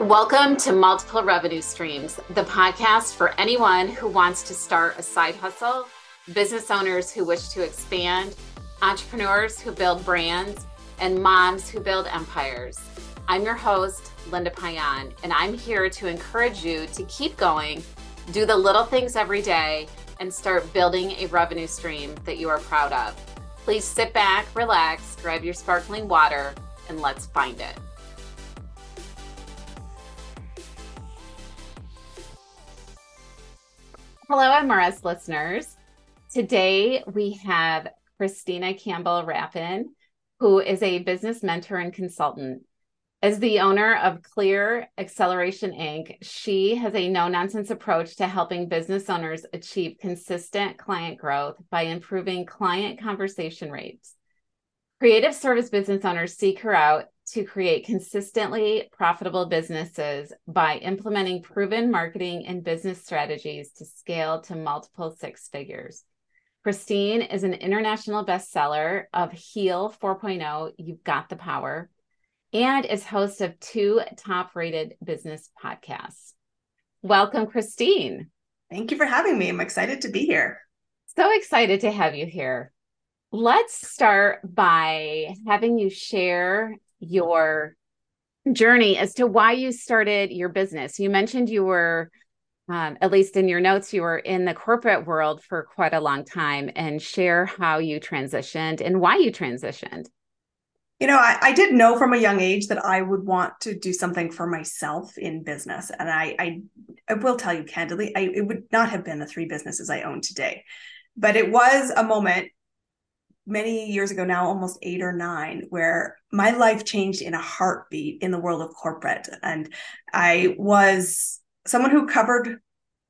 Welcome to Multiple Revenue Streams, the podcast for anyone who wants to start a side hustle, business owners who wish to expand, entrepreneurs who build brands, and moms who build empires. I'm your host, Linda Payan, and I'm here to encourage you to keep going, do the little things every day, and start building a revenue stream that you are proud of. Please sit back, relax, grab your sparkling water, and let's find it. Hello, MRS listeners. Today we have Christina Campbell Rapin, who is a business mentor and consultant. As the owner of Clear Acceleration Inc., she has a no nonsense approach to helping business owners achieve consistent client growth by improving client conversion rates. Creative service business owners seek her out to create consistently profitable businesses by implementing proven marketing and business strategies to scale to multiple six figures. Christine is an international bestseller of Heal 4.0, You've Got the Power, and is host of two top rated business podcasts. Welcome, Christine. Thank you for having me. I'm excited to be here. So excited to have you here. Let's start by having you share your journey as to why you started your business. You mentioned you were, um, at least in your notes, you were in the corporate world for quite a long time and share how you transitioned and why you transitioned. You know, I, I did know from a young age that I would want to do something for myself in business. And I, I, I will tell you candidly, I, it would not have been the three businesses I own today. But it was a moment many years ago now, almost eight or nine, where my life changed in a heartbeat in the world of corporate. And I was someone who covered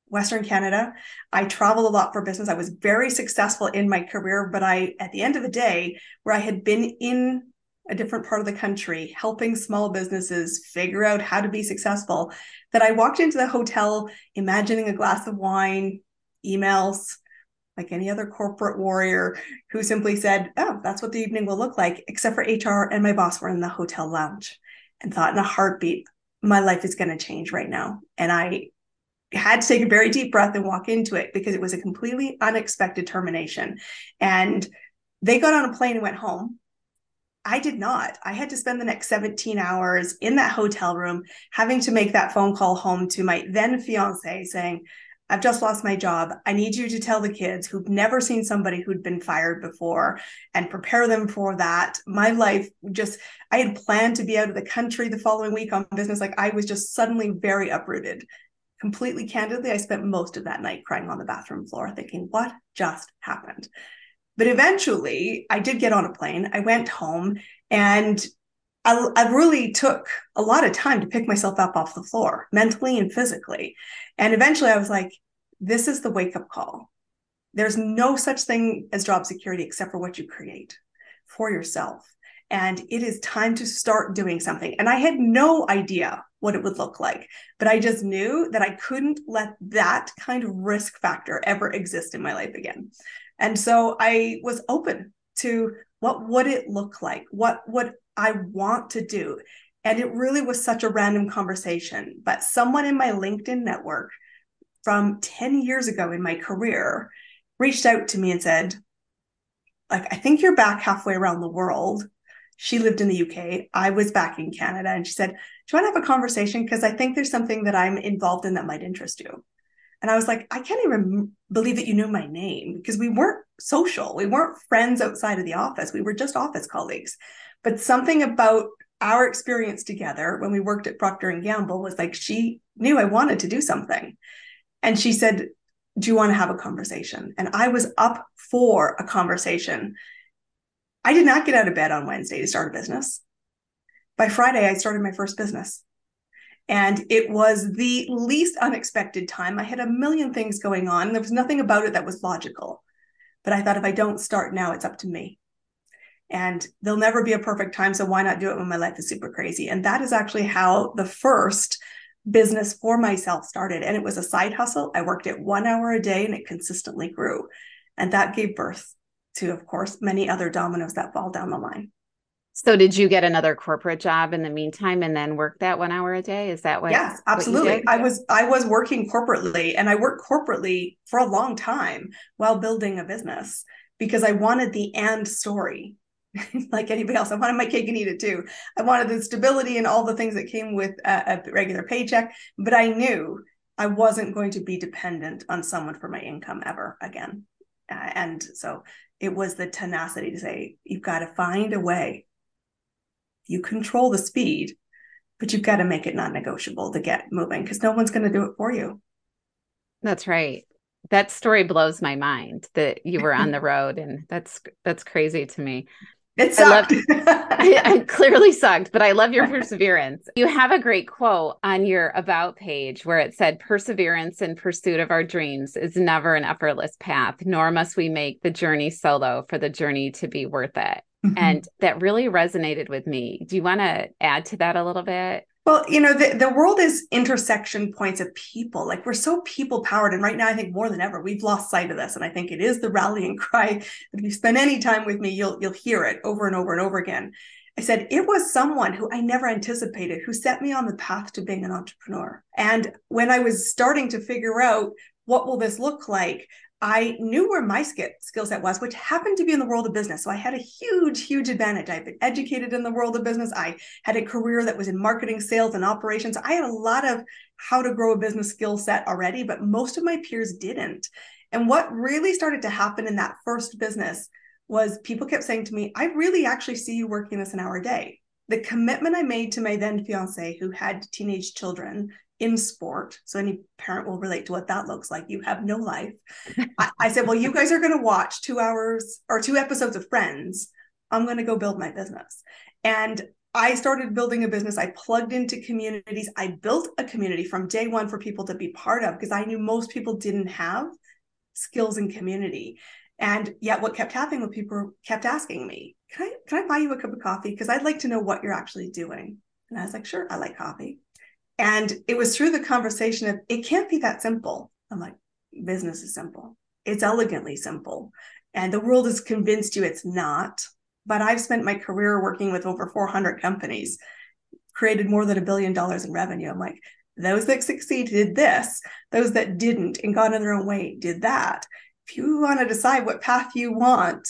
Western Canada. I traveled a lot for business. I was very successful in my career, but I, at the end of the day, where I had been in a different part of the country, helping small businesses figure out how to be successful, that I walked into the hotel imagining a glass of wine, emails, like any other corporate warrior who simply said, Oh, that's what the evening will look like, except for HR and my boss were in the hotel lounge and thought in a heartbeat, my life is going to change right now. And I had to take a very deep breath and walk into it because it was a completely unexpected termination. And they got on a plane and went home. I did not. I had to spend the next 17 hours in that hotel room having to make that phone call home to my then fiance saying, I've just lost my job. I need you to tell the kids who've never seen somebody who'd been fired before and prepare them for that. My life just, I had planned to be out of the country the following week on business. Like I was just suddenly very uprooted. Completely candidly, I spent most of that night crying on the bathroom floor, thinking, what just happened? But eventually, I did get on a plane. I went home and I, I, really took a lot of time to pick myself up off the floor, mentally and physically. And eventually I was like, this is the wake up call. There's no such thing as job security except for what you create for yourself. And it is time to start doing something. And I had no idea what it would look like, but I just knew that I couldn't let that kind of risk factor ever exist in my life again. And so I was open to what would it look like? What would I want to do. And it really was such a random conversation. But someone in my LinkedIn network from 10 years ago in my career reached out to me and said, like, I think you're back halfway around the world. She lived in the UK. I was back in Canada. And she said, Do you want to have a conversation? Because I think there's something that I'm involved in that might interest you. And I was like, I can't even believe that you knew my name because we weren't social. We weren't friends outside of the office. We were just office colleagues. But something about our experience together when we worked at Procter and Gamble was like she knew I wanted to do something. And she said, "Do you want to have a conversation?" And I was up for a conversation. I did not get out of bed on Wednesday to start a business. By Friday, I started my first business. And it was the least unexpected time. I had a million things going on. There was nothing about it that was logical. But I thought if I don't start now, it's up to me and there'll never be a perfect time so why not do it when my life is super crazy and that is actually how the first business for myself started and it was a side hustle i worked it one hour a day and it consistently grew and that gave birth to of course many other dominoes that fall down the line So did you get another corporate job in the meantime and then work that one hour a day? Is that what? Yes, absolutely. What I was I was working corporately and I worked corporately for a long time while building a business because I wanted the and story. like anybody else, I wanted my cake and eat it too. I wanted the stability and all the things that came with a, a regular paycheck, but I knew I wasn't going to be dependent on someone for my income ever again. Uh, and so it was the tenacity to say, you've got to find a way you control the speed, but you've got to make it non negotiable to get moving because no one's going to do it for you. That's right. That story blows my mind that you were on the road and that's that's crazy to me. It sucked. I, love, I, I clearly sucked, but I love your perseverance. You have a great quote on your about page where it said, Perseverance in pursuit of our dreams is never an effortless path, nor must we make the journey solo for the journey to be worth it. Mm-hmm. And that really resonated with me. Do you want to add to that a little bit? Well, you know, the, the world is intersection points of people. Like we're so people powered. And right now, I think more than ever, we've lost sight of this. And I think it is the rallying cry. If you spend any time with me, you'll you'll hear it over and over and over again. I said, it was someone who I never anticipated who set me on the path to being an entrepreneur. And when I was starting to figure out what will this look like, I knew where my skill set was, which happened to be in the world of business. So I had a huge, huge advantage. I've been educated in the world of business. I had a career that was in marketing, sales, and operations. I had a lot of how to grow a business skill set already, but most of my peers didn't. And what really started to happen in that first business was people kept saying to me, I really actually see you working this an hour a day. The commitment I made to my then fiance, who had teenage children, in sport. So any parent will relate to what that looks like. You have no life. I, I said, well, you guys are going to watch two hours or two episodes of Friends. I'm going to go build my business. And I started building a business. I plugged into communities. I built a community from day one for people to be part of because I knew most people didn't have skills in community. And yet what kept happening with people kept asking me, can I can I buy you a cup of coffee? Because I'd like to know what you're actually doing. And I was like, sure, I like coffee. And it was through the conversation of it can't be that simple. I'm like, business is simple. It's elegantly simple. And the world has convinced you it's not. But I've spent my career working with over 400 companies, created more than a billion dollars in revenue. I'm like, those that succeeded did this, those that didn't and got in their own way did that. If you want to decide what path you want,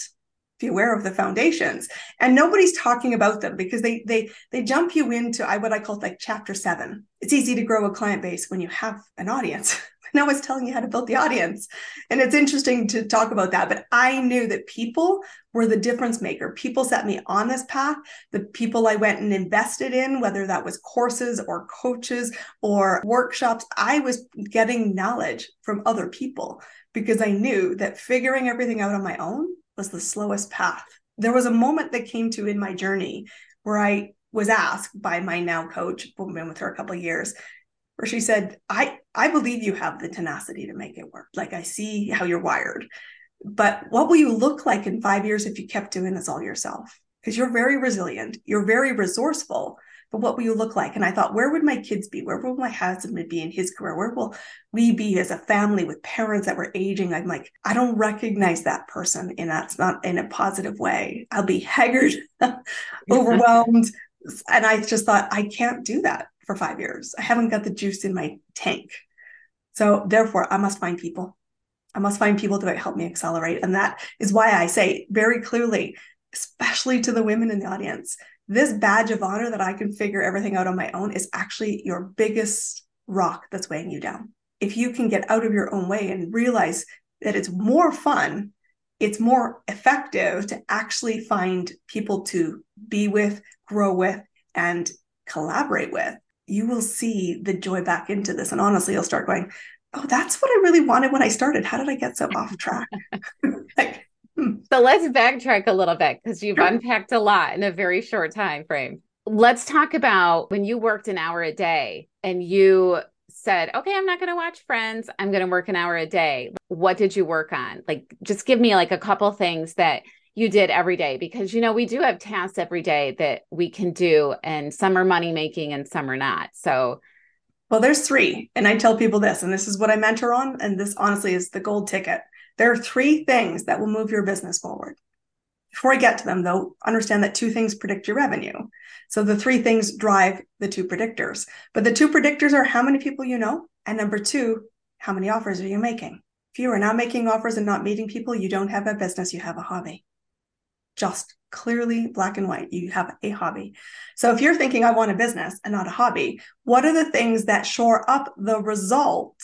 be aware of the foundations and nobody's talking about them because they they they jump you into I what I call like chapter seven. It's easy to grow a client base when you have an audience. no one's telling you how to build the audience. And it's interesting to talk about that. But I knew that people were the difference maker. People set me on this path. The people I went and invested in, whether that was courses or coaches or workshops, I was getting knowledge from other people because I knew that figuring everything out on my own was the slowest path. There was a moment that came to in my journey where I was asked by my now coach, I've been with her a couple of years, where she said, I, I believe you have the tenacity to make it work. Like I see how you're wired. But what will you look like in five years if you kept doing this all yourself? Because you're very resilient, you're very resourceful, but what will you look like? And I thought, where would my kids be? Where will my husband be in his career? Where will we be as a family with parents that were aging? I'm like, I don't recognize that person, and that's not in a positive way. I'll be haggard, overwhelmed. And I just thought, I can't do that for five years. I haven't got the juice in my tank. So therefore, I must find people. I must find people to help me accelerate. And that is why I say very clearly, especially to the women in the audience, this badge of honor that I can figure everything out on my own is actually your biggest rock that's weighing you down. If you can get out of your own way and realize that it's more fun, it's more effective to actually find people to be with, grow with, and collaborate with, you will see the joy back into this. And honestly, you'll start going, Oh, that's what I really wanted when I started. How did I get so off track? like, so let's backtrack a little bit because you've unpacked a lot in a very short time frame. Let's talk about when you worked an hour a day and you said, okay, I'm not going to watch Friends. I'm going to work an hour a day. What did you work on? Like, just give me like a couple things that you did every day because, you know, we do have tasks every day that we can do, and some are money making and some are not. So, well, there's three. And I tell people this, and this is what I mentor on. And this honestly is the gold ticket. There are three things that will move your business forward Before I get to them, though, understand that two things predict your revenue. So the three things drive the two predictors. But the two predictors are how many people you know, and number two, how many offers are you making? If you are not making offers and not meeting people, you don't have a business, you have a hobby. Just clearly black and white, you have a hobby. So if you're thinking, I want a business and not a hobby, what are the things that shore up the result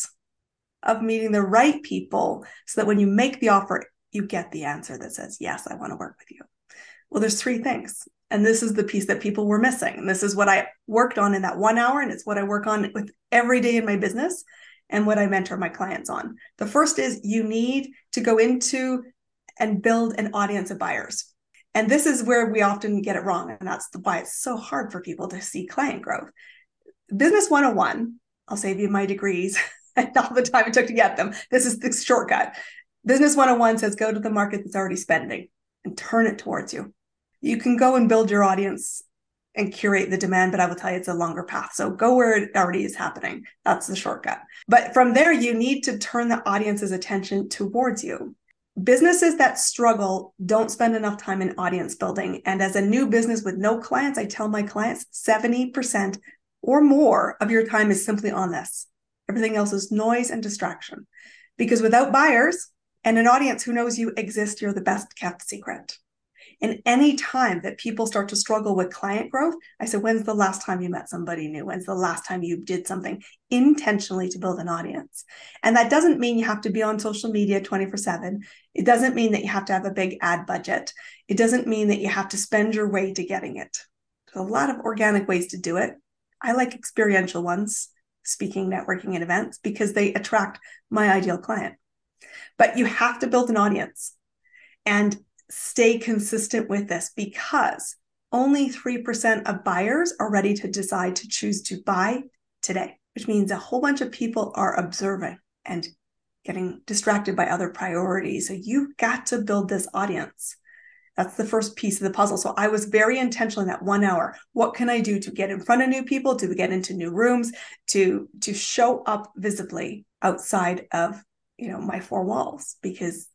of meeting the right people so that when you make the offer, you get the answer that says, Yes, I want to work with you? Well, there's three things. And this is the piece that people were missing. And this is what I worked on in that one hour. And it's what I work on with every day in my business and what I mentor my clients on. The first is you need to go into and build an audience of buyers. And this is where we often get it wrong. And that's why it's so hard for people to see client growth. Business 101, I'll save you my degrees and all the time it took to get them. This is the shortcut. Business 101 says go to the market that's already spending and turn it towards you. You can go and build your audience and curate the demand, but I will tell you it's a longer path. So go where it already is happening. That's the shortcut. But from there, you need to turn the audience's attention towards you. Businesses that struggle don't spend enough time in audience building. And as a new business with no clients, I tell my clients 70% or more of your time is simply on this. Everything else is noise and distraction. Because without buyers and an audience who knows you exist, you're the best kept secret. And any time that people start to struggle with client growth, I said, when's the last time you met somebody new? When's the last time you did something intentionally to build an audience? And that doesn't mean you have to be on social media 24 7. It doesn't mean that you have to have a big ad budget. It doesn't mean that you have to spend your way to getting it. There's a lot of organic ways to do it. I like experiential ones, speaking, networking, and events because they attract my ideal client. But you have to build an audience. And stay consistent with this because only 3% of buyers are ready to decide to choose to buy today, which means a whole bunch of people are observing and getting distracted by other priorities. So you've got to build this audience. That's the first piece of the puzzle. So I was very intentional in that one hour. What can I do to get in front of new people, to get into new rooms, to to show up visibly outside of you know my four walls? Because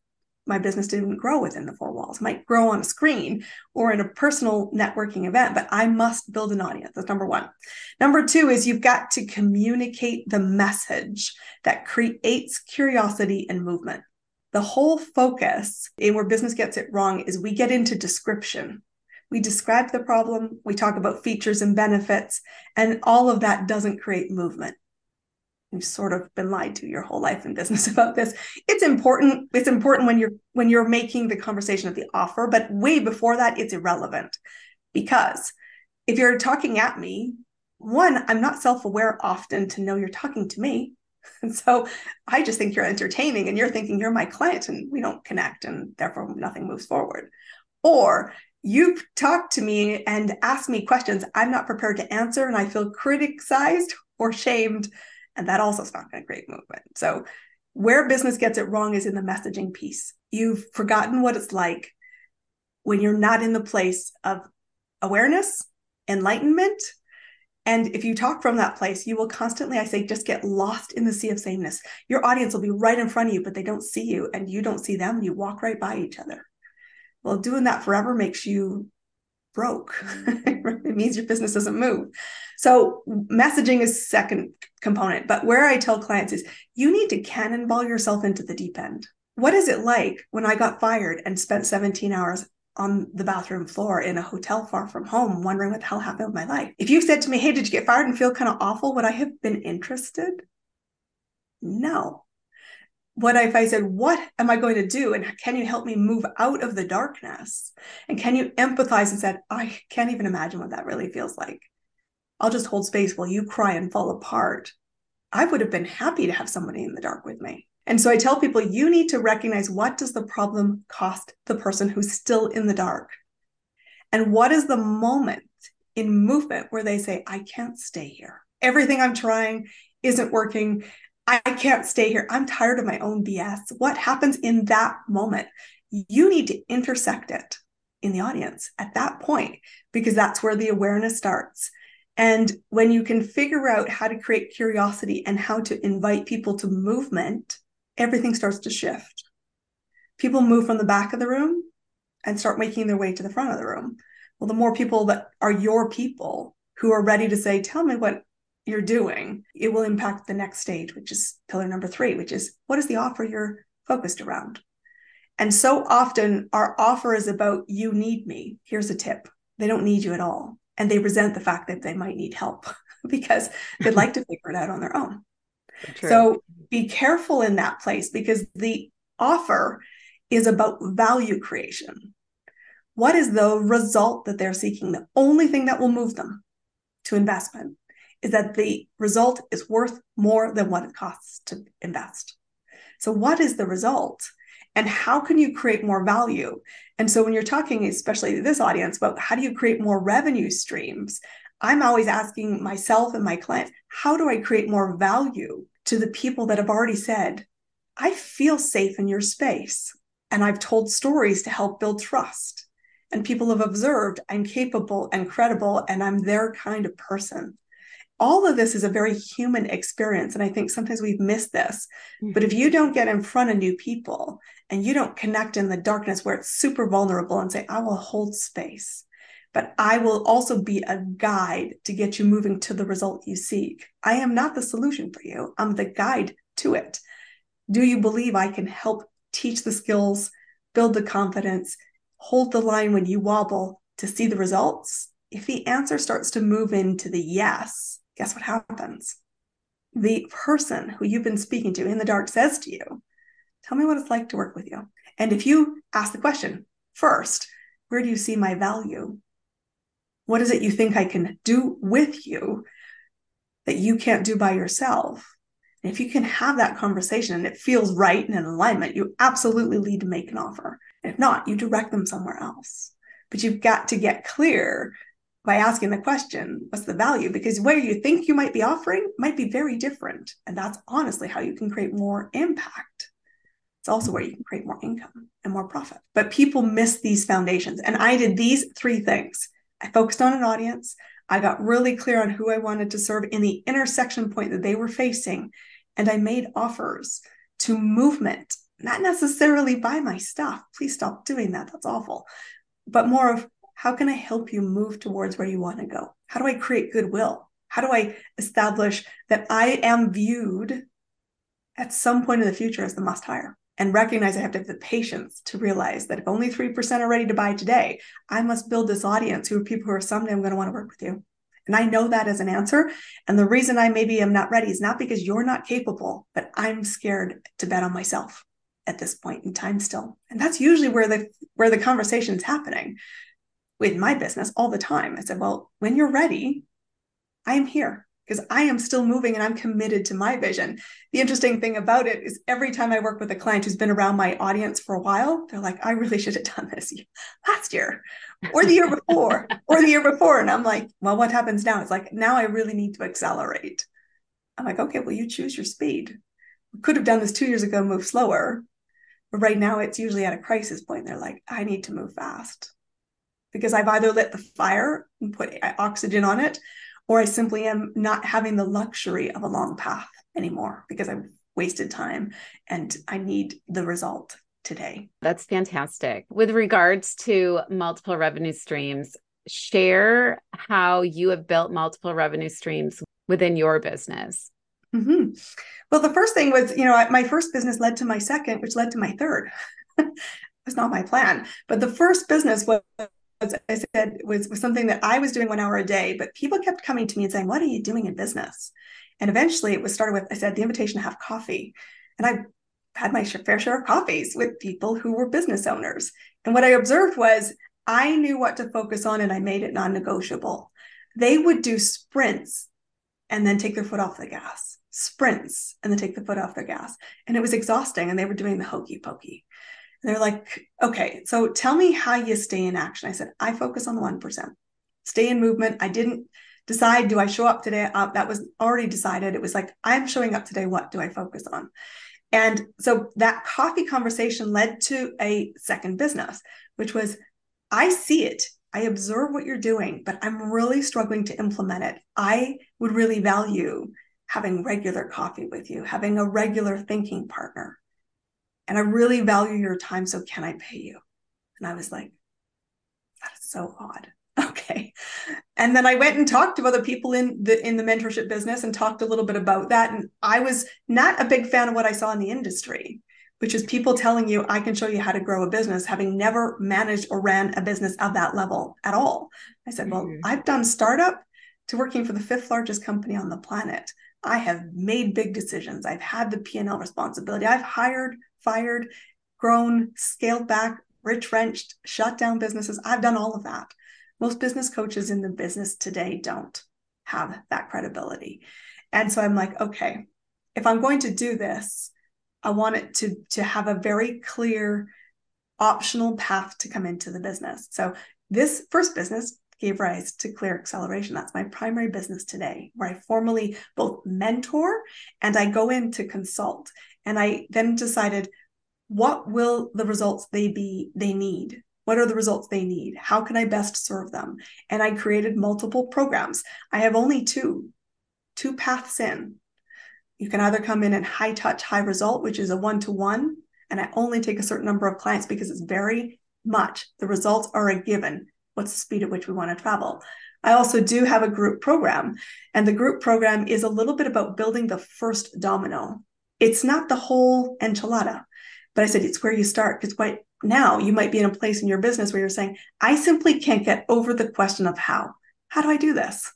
my business didn't grow within the four walls. It might grow on a screen or in a personal networking event, but I must build an audience. That's number one. Number two is you've got to communicate the message that creates curiosity and movement. The whole focus in where business gets it wrong is we get into description. We describe the problem, we talk about features and benefits, and all of that doesn't create movement. You've sort of been lied to your whole life in business about this. It's important it's important when you're when you're making the conversation of the offer but way before that it's irrelevant. Because if you're talking at me one i'm not self-aware often to know you're talking to me and so i just think you're entertaining and you're thinking you're my client and we don't connect and therefore nothing moves forward or you've talked to me and asked me questions i'm not prepared to answer and i feel criticized or shamed and that also is not going to create movement. So, where business gets it wrong is in the messaging piece. You've forgotten what it's like when you're not in the place of awareness, enlightenment. And if you talk from that place, you will constantly, I say, just get lost in the sea of sameness. Your audience will be right in front of you, but they don't see you and you don't see them. And you walk right by each other. Well, doing that forever makes you broke. it means your business doesn't move. So messaging is second component. But where I tell clients is you need to cannonball yourself into the deep end. What is it like when I got fired and spent 17 hours on the bathroom floor in a hotel far from home, wondering what the hell happened with my life? If you said to me, Hey, did you get fired and feel kind of awful? Would I have been interested? No. What if I said, What am I going to do? And can you help me move out of the darkness? And can you empathize and said, I can't even imagine what that really feels like. I'll just hold space while you cry and fall apart. I would have been happy to have somebody in the dark with me. And so I tell people you need to recognize what does the problem cost the person who's still in the dark? And what is the moment in movement where they say, I can't stay here. Everything I'm trying isn't working. I can't stay here. I'm tired of my own BS. What happens in that moment? You need to intersect it in the audience at that point because that's where the awareness starts. And when you can figure out how to create curiosity and how to invite people to movement, everything starts to shift. People move from the back of the room and start making their way to the front of the room. Well, the more people that are your people who are ready to say, Tell me what you're doing, it will impact the next stage, which is pillar number three, which is what is the offer you're focused around? And so often our offer is about, You need me. Here's a tip. They don't need you at all. And they resent the fact that they might need help because they'd like to figure it out on their own. True. So be careful in that place because the offer is about value creation. What is the result that they're seeking? The only thing that will move them to investment is that the result is worth more than what it costs to invest. So, what is the result? And how can you create more value? And so, when you're talking, especially to this audience, about how do you create more revenue streams, I'm always asking myself and my clients, how do I create more value to the people that have already said, I feel safe in your space. And I've told stories to help build trust. And people have observed I'm capable and credible, and I'm their kind of person. All of this is a very human experience. And I think sometimes we've missed this. Mm-hmm. But if you don't get in front of new people and you don't connect in the darkness where it's super vulnerable and say, I will hold space, but I will also be a guide to get you moving to the result you seek. I am not the solution for you, I'm the guide to it. Do you believe I can help teach the skills, build the confidence, hold the line when you wobble to see the results? If the answer starts to move into the yes, guess what happens? The person who you've been speaking to in the dark says to you, Tell me what it's like to work with you. And if you ask the question first, where do you see my value? What is it you think I can do with you that you can't do by yourself? And if you can have that conversation and it feels right and in alignment, you absolutely need to make an offer. If not, you direct them somewhere else. But you've got to get clear by asking the question, what's the value? Because where you think you might be offering might be very different. And that's honestly how you can create more impact. It's also where you can create more income and more profit. But people miss these foundations. And I did these three things I focused on an audience. I got really clear on who I wanted to serve in the intersection point that they were facing. And I made offers to movement, not necessarily buy my stuff. Please stop doing that. That's awful. But more of how can I help you move towards where you want to go? How do I create goodwill? How do I establish that I am viewed at some point in the future as the must hire? And recognize I have to have the patience to realize that if only 3% are ready to buy today, I must build this audience who are people who are someday I'm going to want to work with you. And I know that as an answer. And the reason I maybe am not ready is not because you're not capable, but I'm scared to bet on myself at this point in time still. And that's usually where the where the conversation's happening with my business all the time. I said, well, when you're ready, I am here because I am still moving and I'm committed to my vision. The interesting thing about it is every time I work with a client who's been around my audience for a while, they're like, I really should have done this last year or the year before or the year before. And I'm like, well, what happens now? It's like, now I really need to accelerate. I'm like, okay, well, you choose your speed. We could have done this two years ago, move slower. But right now, it's usually at a crisis point. They're like, I need to move fast because I've either lit the fire and put oxygen on it or I simply am not having the luxury of a long path anymore because I've wasted time and I need the result today. That's fantastic. With regards to multiple revenue streams, share how you have built multiple revenue streams within your business. Mm-hmm. Well, the first thing was, you know, my first business led to my second, which led to my third. It's not my plan, but the first business was as I said, was, was something that I was doing one hour a day, but people kept coming to me and saying, What are you doing in business? And eventually it was started with, I said, the invitation to have coffee. And I had my fair share of coffees with people who were business owners. And what I observed was I knew what to focus on and I made it non negotiable. They would do sprints and then take their foot off the gas, sprints and then take the foot off the gas. And it was exhausting. And they were doing the hokey pokey. They're like, okay, so tell me how you stay in action. I said, I focus on the 1%. Stay in movement. I didn't decide, do I show up today? Uh, that was already decided. It was like, I'm showing up today. What do I focus on? And so that coffee conversation led to a second business, which was I see it. I observe what you're doing, but I'm really struggling to implement it. I would really value having regular coffee with you, having a regular thinking partner and I really value your time. So can I pay you? And I was like, that is so odd. Okay. And then I went and talked to other people in the in the mentorship business and talked a little bit about that. And I was not a big fan of what I saw in the industry, which is people telling you I can show you how to grow a business, having never managed or ran a business at that level at all. I said, Well, mm-hmm. I've done startup to working for the fifth largest company on the planet. I have made big decisions. I've had the P&L responsibility. I've hired, fired, grown, scaled back, retrenched, shut down businesses. I've done all of that. Most business coaches in the business today don't have that credibility. And so I'm like, okay, if I'm going to do this, I want it to, to have a very clear optional path to come into the business. So this first business gave rise to Clear Acceleration. That's my primary business today, where I formally both mentor and I go in to consult. And I then decided what will the results they be they need? What are the results they need? How can i best serve them? And i created multiple programs. I have only two two paths in. You can either come in and high touch high result which is a one to one and i only take a certain number of clients because it's very much the results are a given. What's the speed at which we want to travel? I also do have a group program, and the group program is a little bit about building the first domino. It's not the whole enchilada. But I said, it's where you start because right now you might be in a place in your business where you're saying, I simply can't get over the question of how. How do I do this?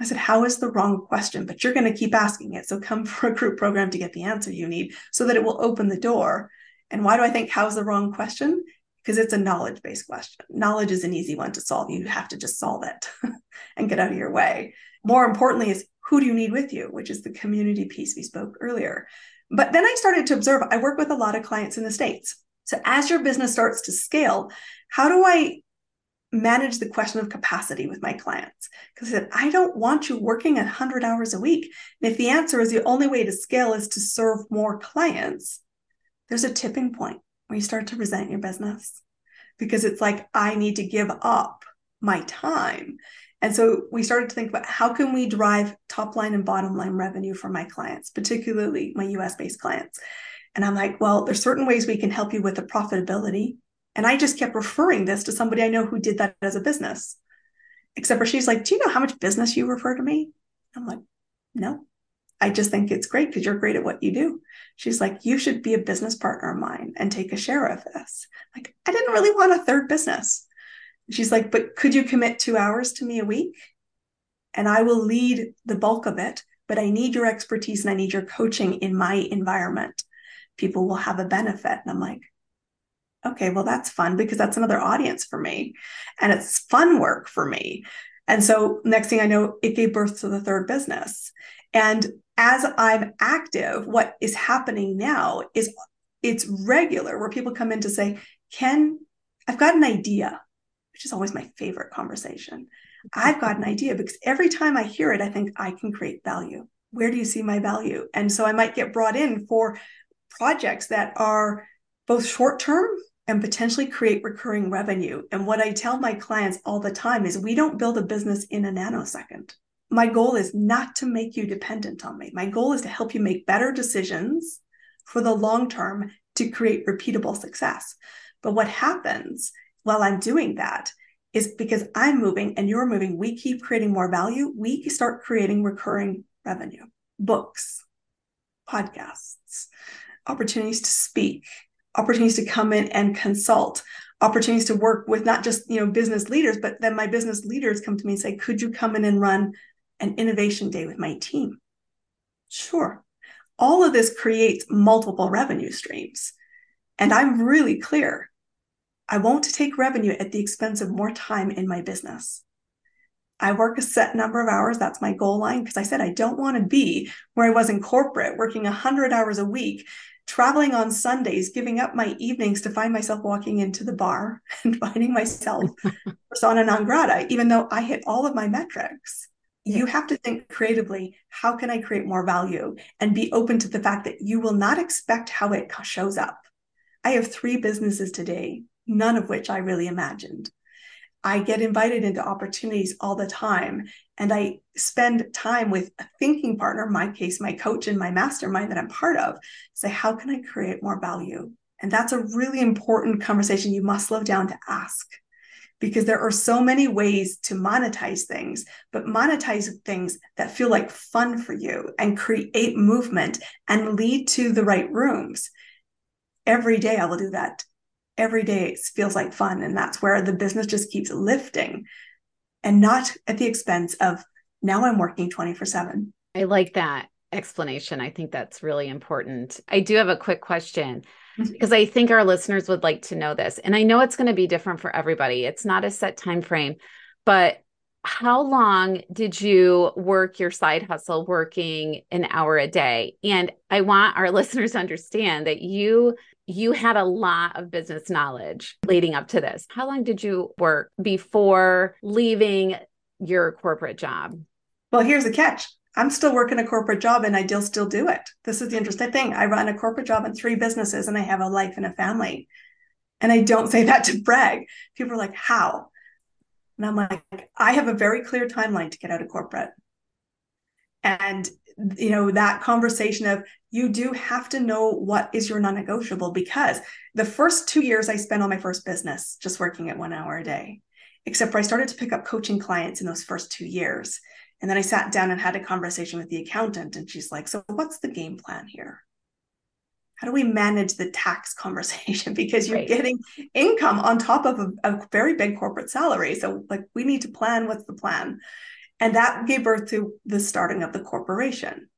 I said, how is the wrong question? But you're going to keep asking it. So come for a group program to get the answer you need so that it will open the door. And why do I think how's the wrong question? Because it's a knowledge based question. Knowledge is an easy one to solve. You have to just solve it and get out of your way. More importantly, is who do you need with you, which is the community piece we spoke earlier. But then I started to observe, I work with a lot of clients in the States. So as your business starts to scale, how do I manage the question of capacity with my clients? Because I said, I don't want you working 100 hours a week. And if the answer is the only way to scale is to serve more clients, there's a tipping point where you start to resent your business because it's like, I need to give up my time. And so we started to think about how can we drive top line and bottom line revenue for my clients, particularly my US based clients. And I'm like, well, there's certain ways we can help you with the profitability. And I just kept referring this to somebody I know who did that as a business. Except for she's like, do you know how much business you refer to me? I'm like, no. I just think it's great because you're great at what you do. She's like, you should be a business partner of mine and take a share of this. Like, I didn't really want a third business. She's like, but could you commit two hours to me a week? And I will lead the bulk of it, but I need your expertise and I need your coaching in my environment. People will have a benefit. And I'm like, okay, well, that's fun because that's another audience for me. And it's fun work for me. And so next thing I know, it gave birth to the third business. And as I'm active, what is happening now is it's regular where people come in to say, Ken, I've got an idea which is always my favorite conversation. Mm-hmm. I've got an idea because every time I hear it, I think I can create value. Where do you see my value? And so I might get brought in for projects that are both short term and potentially create recurring revenue. And what I tell my clients all the time is we don't build a business in a nanosecond. My goal is not to make you dependent on me. My goal is to help you make better decisions for the long term to create repeatable success. But what happens while I'm doing that is because I'm moving and you're moving, we keep creating more value. We start creating recurring revenue, books, podcasts, opportunities to speak, opportunities to come in and consult, opportunities to work with not just you know business leaders, but then my business leaders come to me and say, "Could you come in and run an innovation day with my team?" Sure. All of this creates multiple revenue streams. And I'm really clear I won't take revenue at the expense of more time in my business. I work a set number of hours. That's my goal line because I said I don't want to be where I was in corporate, working 100 hours a week, traveling on Sundays, giving up my evenings to find myself walking into the bar and finding myself persona non grata, even though I hit all of my metrics. Yeah. You have to think creatively how can I create more value and be open to the fact that you will not expect how it shows up. I have three businesses today none of which I really imagined. I get invited into opportunities all the time, and I spend time with a thinking partner, my case, my coach, and my mastermind that I'm part of. Say, how can I create more value? And that's a really important conversation you must slow down to ask because there are so many ways to monetize things, but monetize things that feel like fun for you and create movement and lead to the right rooms. Every day I will do that. Every day feels like fun. And that's where the business just keeps lifting and not at the expense of now I'm working 24 7. I like that explanation. I think that's really important. I do have a quick question mm-hmm. because I think our listeners would like to know this. And I know it's going to be different for everybody. It's not a set time frame, but how long did you work your side hustle working an hour a day? And I want our listeners to understand that you you had a lot of business knowledge leading up to this. How long did you work before leaving your corporate job? Well, here's the catch. I'm still working a corporate job and I still still do it. This is the interesting thing. I run a corporate job and three businesses and I have a life and a family. And I don't say that to brag. People are like, how? And I'm like, I have a very clear timeline to get out of corporate. And you know, that conversation of you do have to know what is your non-negotiable because the first two years I spent on my first business just working at one hour a day, except for I started to pick up coaching clients in those first two years. And then I sat down and had a conversation with the accountant, and she's like, So, what's the game plan here? How do we manage the tax conversation? because you're right. getting income on top of a, a very big corporate salary. So, like, we need to plan what's the plan. And that gave birth to the starting of the corporation.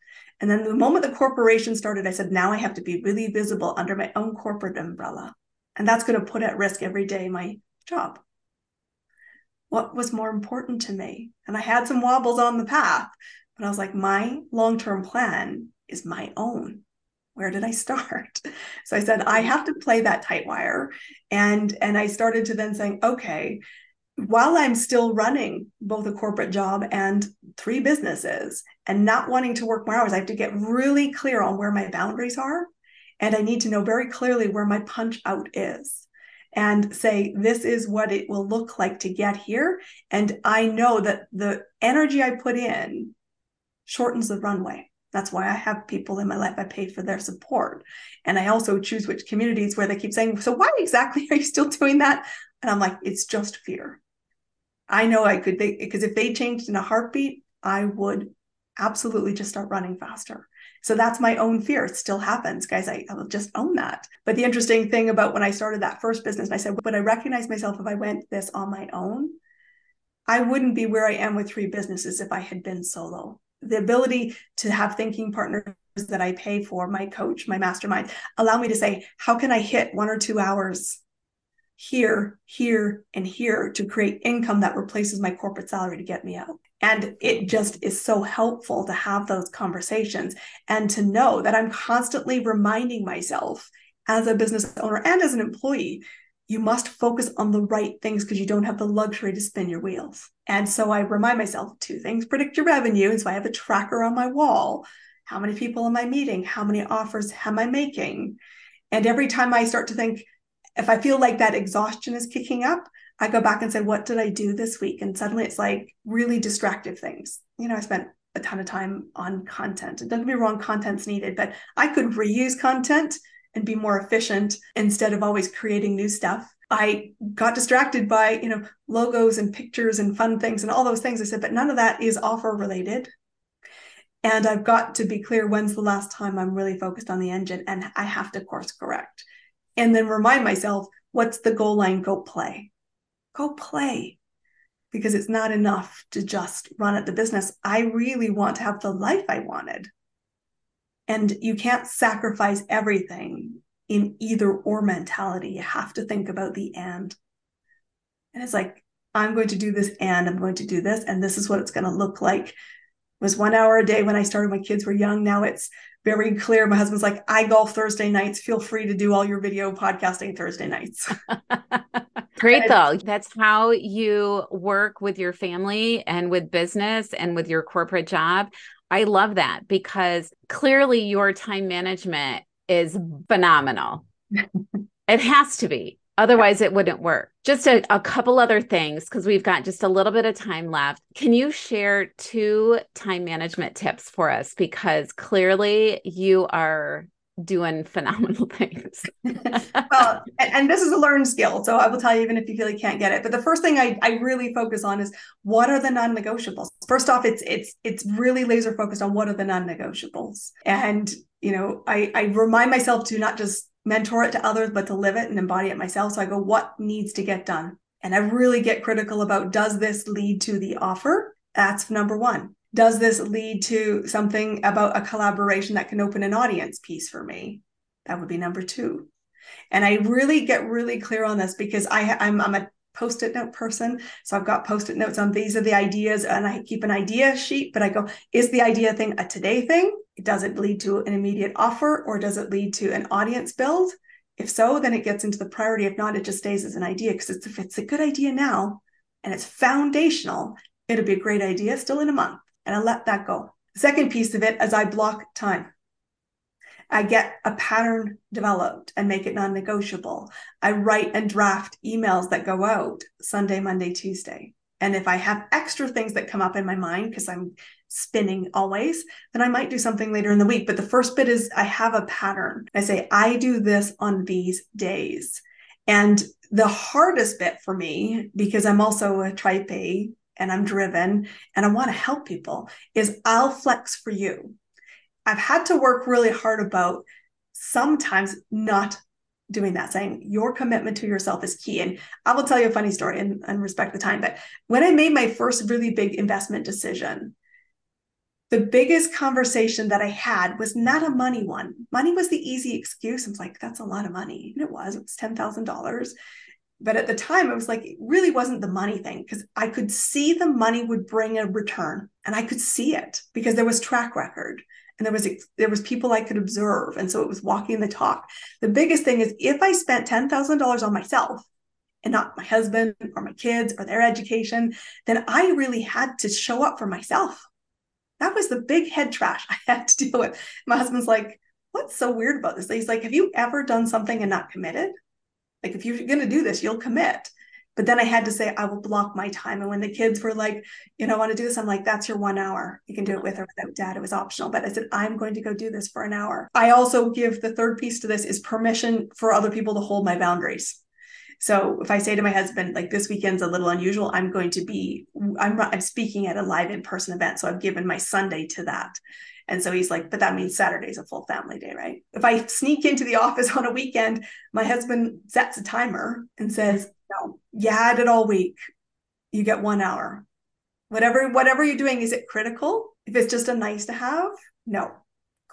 And then the moment the corporation started, I said, now I have to be really visible under my own corporate umbrella. And that's going to put at risk every day my job what was more important to me. And I had some wobbles on the path, but I was like, my long term plan is my own. Where did I start? So I said, I have to play that tight wire. And, and I started to then saying, okay, while I'm still running both a corporate job and three businesses and not wanting to work more hours, I have to get really clear on where my boundaries are. And I need to know very clearly where my punch out is and say, this is what it will look like to get here. And I know that the energy I put in shortens the runway. That's why I have people in my life. I pay for their support. And I also choose which communities where they keep saying, So, why exactly are you still doing that? And I'm like, It's just fear. I know I could, because if they changed in a heartbeat, I would absolutely just start running faster. So that's my own fear. It still happens, guys. I, I will just own that. But the interesting thing about when I started that first business, I said, when I recognize myself, if I went this on my own, I wouldn't be where I am with three businesses if I had been solo. The ability to have thinking partners that I pay for, my coach, my mastermind, allow me to say, how can I hit one or two hours here, here, and here to create income that replaces my corporate salary to get me out? And it just is so helpful to have those conversations and to know that I'm constantly reminding myself as a business owner and as an employee, you must focus on the right things because you don't have the luxury to spin your wheels. And so I remind myself two things predict your revenue. And so I have a tracker on my wall. How many people am I meeting? How many offers am I making? And every time I start to think, if I feel like that exhaustion is kicking up, I go back and say, what did I do this week? And suddenly it's like really distractive things. You know, I spent a ton of time on content. And don't get me wrong, content's needed, but I could reuse content and be more efficient instead of always creating new stuff. I got distracted by, you know, logos and pictures and fun things and all those things. I said, but none of that is offer related. And I've got to be clear when's the last time I'm really focused on the engine and I have to course correct. And then remind myself, what's the goal line? Go play go play because it's not enough to just run at the business. I really want to have the life I wanted. And you can't sacrifice everything in either or mentality. You have to think about the and. And it's like, I'm going to do this and I'm going to do this. And this is what it's going to look like. Was one hour a day when I started, my kids were young. Now it's very clear. My husband's like, I golf Thursday nights. Feel free to do all your video podcasting Thursday nights. Great though. That's how you work with your family and with business and with your corporate job. I love that because clearly your time management is phenomenal. it has to be. Otherwise, it wouldn't work. Just a, a couple other things because we've got just a little bit of time left. Can you share two time management tips for us? Because clearly you are doing phenomenal things. well, and, and, this is a learned skill. So I will tell you, even if you feel you can't get it. But the first thing I, I really focus on is what are the non-negotiables? First off, it's it's it's really laser focused on what are the non-negotiables. And you know, I, I remind myself to not just mentor it to others, but to live it and embody it myself. So I go, what needs to get done? And I really get critical about does this lead to the offer? That's number one does this lead to something about a collaboration that can open an audience piece for me that would be number two and i really get really clear on this because i i'm, I'm a post-it note person so i've got post-it notes on these are the ideas and i keep an idea sheet but i go is the idea thing a today thing does it lead to an immediate offer or does it lead to an audience build if so then it gets into the priority if not it just stays as an idea because if it's a good idea now and it's foundational it'll be a great idea still in a month and I let that go. Second piece of it is I block time. I get a pattern developed and make it non negotiable. I write and draft emails that go out Sunday, Monday, Tuesday. And if I have extra things that come up in my mind because I'm spinning always, then I might do something later in the week. But the first bit is I have a pattern. I say, I do this on these days. And the hardest bit for me, because I'm also a type A and I'm driven and I want to help people is I'll flex for you. I've had to work really hard about sometimes not doing that, saying your commitment to yourself is key. And I will tell you a funny story and, and respect the time. But when I made my first really big investment decision, the biggest conversation that I had was not a money one. Money was the easy excuse. I was like, that's a lot of money. And it was, it was $10,000 but at the time it was like it really wasn't the money thing because i could see the money would bring a return and i could see it because there was track record and there was there was people i could observe and so it was walking the talk the biggest thing is if i spent $10000 on myself and not my husband or my kids or their education then i really had to show up for myself that was the big head trash i had to deal with my husband's like what's so weird about this he's like have you ever done something and not committed like if you're going to do this, you'll commit. But then I had to say, I will block my time. And when the kids were like, you know, I want to do this, I'm like, that's your one hour. You can do it with or without dad. It was optional. But I said, I'm going to go do this for an hour. I also give the third piece to this is permission for other people to hold my boundaries. So if I say to my husband, like this weekend's a little unusual, I'm going to be, I'm, I'm speaking at a live in person event. So I've given my Sunday to that. And so he's like, but that means Saturday's a full family day, right? If I sneak into the office on a weekend, my husband sets a timer and says, no, you had it all week. You get one hour. Whatever, whatever you're doing, is it critical? If it's just a nice to have, no,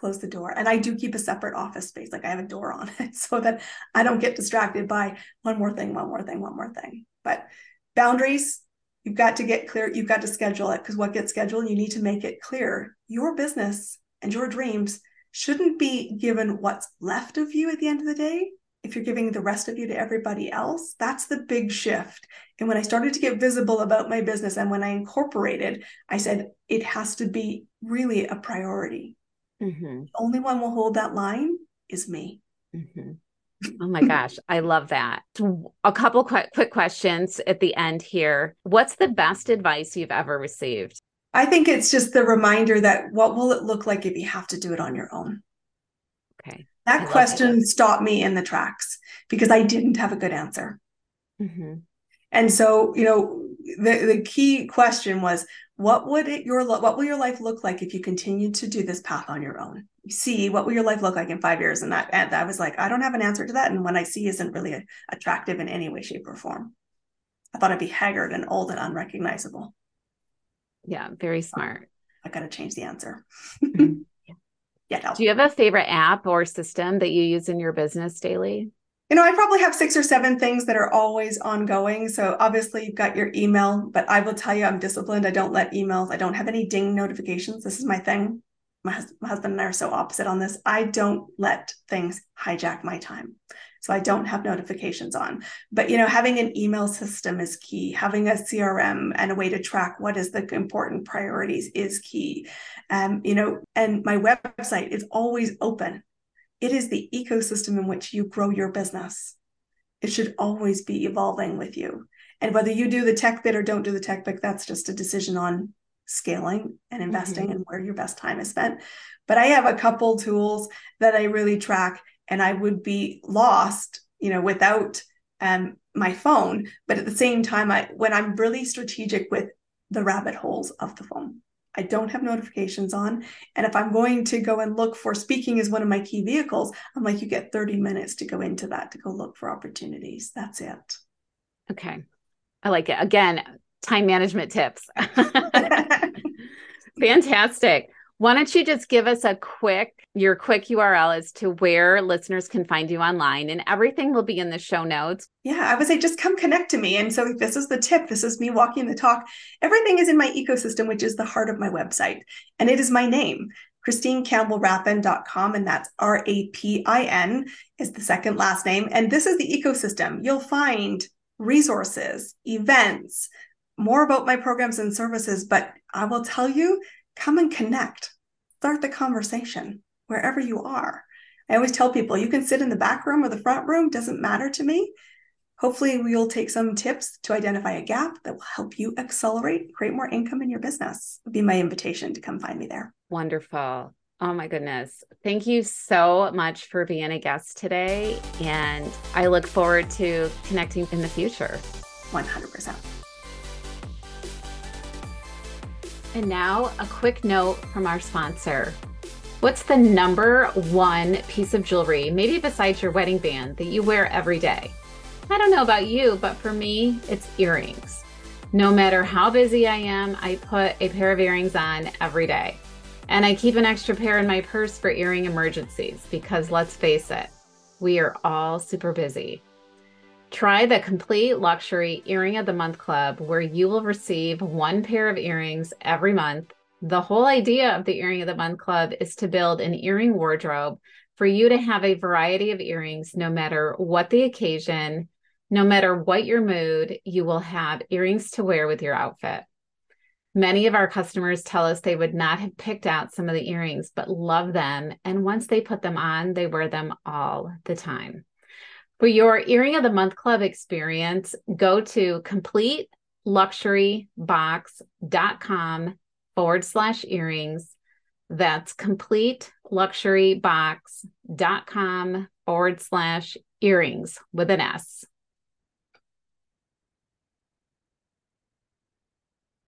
close the door. And I do keep a separate office space. Like I have a door on it so that I don't get distracted by one more thing, one more thing, one more thing. But boundaries, You've got to get clear, you've got to schedule it because what gets scheduled, you need to make it clear. Your business and your dreams shouldn't be given what's left of you at the end of the day. If you're giving the rest of you to everybody else, that's the big shift. And when I started to get visible about my business and when I incorporated, I said it has to be really a priority. Mm-hmm. The only one will hold that line is me. Mm-hmm. Oh my gosh, I love that. A couple quick quick questions at the end here. What's the best advice you've ever received? I think it's just the reminder that what will it look like if you have to do it on your own? Okay. That question that. stopped me in the tracks because I didn't have a good answer. Mm-hmm. And so, you know, the, the key question was what would it your what will your life look like if you continue to do this path on your own? See what will your life look like in five years? And that and i was like i don't have an answer to that. And what i see isn't really a, attractive in any way shape or form. I thought i'd be haggard and old and unrecognizable. Yeah very smart. I gotta change the answer. Mm-hmm. yeah do you have a favorite app or system that you use in your business daily you know, I probably have six or seven things that are always ongoing. So obviously you've got your email, but I will tell you I'm disciplined. I don't let emails, I don't have any ding notifications. This is my thing. My, hus- my husband and I are so opposite on this. I don't let things hijack my time. So I don't have notifications on. But you know, having an email system is key. Having a CRM and a way to track what is the important priorities is key. Um, you know, and my website is always open it is the ecosystem in which you grow your business. It should always be evolving with you. And whether you do the tech bit or don't do the tech bit, that's just a decision on scaling and investing mm-hmm. and where your best time is spent. But I have a couple tools that I really track, and I would be lost, you know, without um, my phone. But at the same time, I when I'm really strategic with the rabbit holes of the phone. I don't have notifications on. And if I'm going to go and look for speaking as one of my key vehicles, I'm like, you get 30 minutes to go into that to go look for opportunities. That's it. Okay. I like it. Again, time management tips. Fantastic. Why don't you just give us a quick, your quick URL as to where listeners can find you online and everything will be in the show notes. Yeah, I would say just come connect to me. And so this is the tip. This is me walking the talk. Everything is in my ecosystem, which is the heart of my website. And it is my name, ChristineCampbellRapin.com. And that's R A P I N is the second last name. And this is the ecosystem. You'll find resources, events, more about my programs and services. But I will tell you, come and connect, start the conversation wherever you are. I always tell people you can sit in the back room or the front room, doesn't matter to me. Hopefully, we'll take some tips to identify a gap that will help you accelerate, create more income in your business. Would be my invitation to come find me there. Wonderful. Oh my goodness. Thank you so much for being a guest today. And I look forward to connecting in the future. 100%. And now, a quick note from our sponsor. What's the number one piece of jewelry, maybe besides your wedding band, that you wear every day? I don't know about you, but for me, it's earrings. No matter how busy I am, I put a pair of earrings on every day. And I keep an extra pair in my purse for earring emergencies because let's face it, we are all super busy. Try the complete luxury earring of the month club where you will receive one pair of earrings every month. The whole idea of the earring of the month club is to build an earring wardrobe for you to have a variety of earrings no matter what the occasion, no matter what your mood, you will have earrings to wear with your outfit. Many of our customers tell us they would not have picked out some of the earrings, but love them. And once they put them on, they wear them all the time. For your Earring of the Month Club experience, go to completeluxurybox.com forward slash earrings. That's completeluxurybox.com forward slash earrings with an S.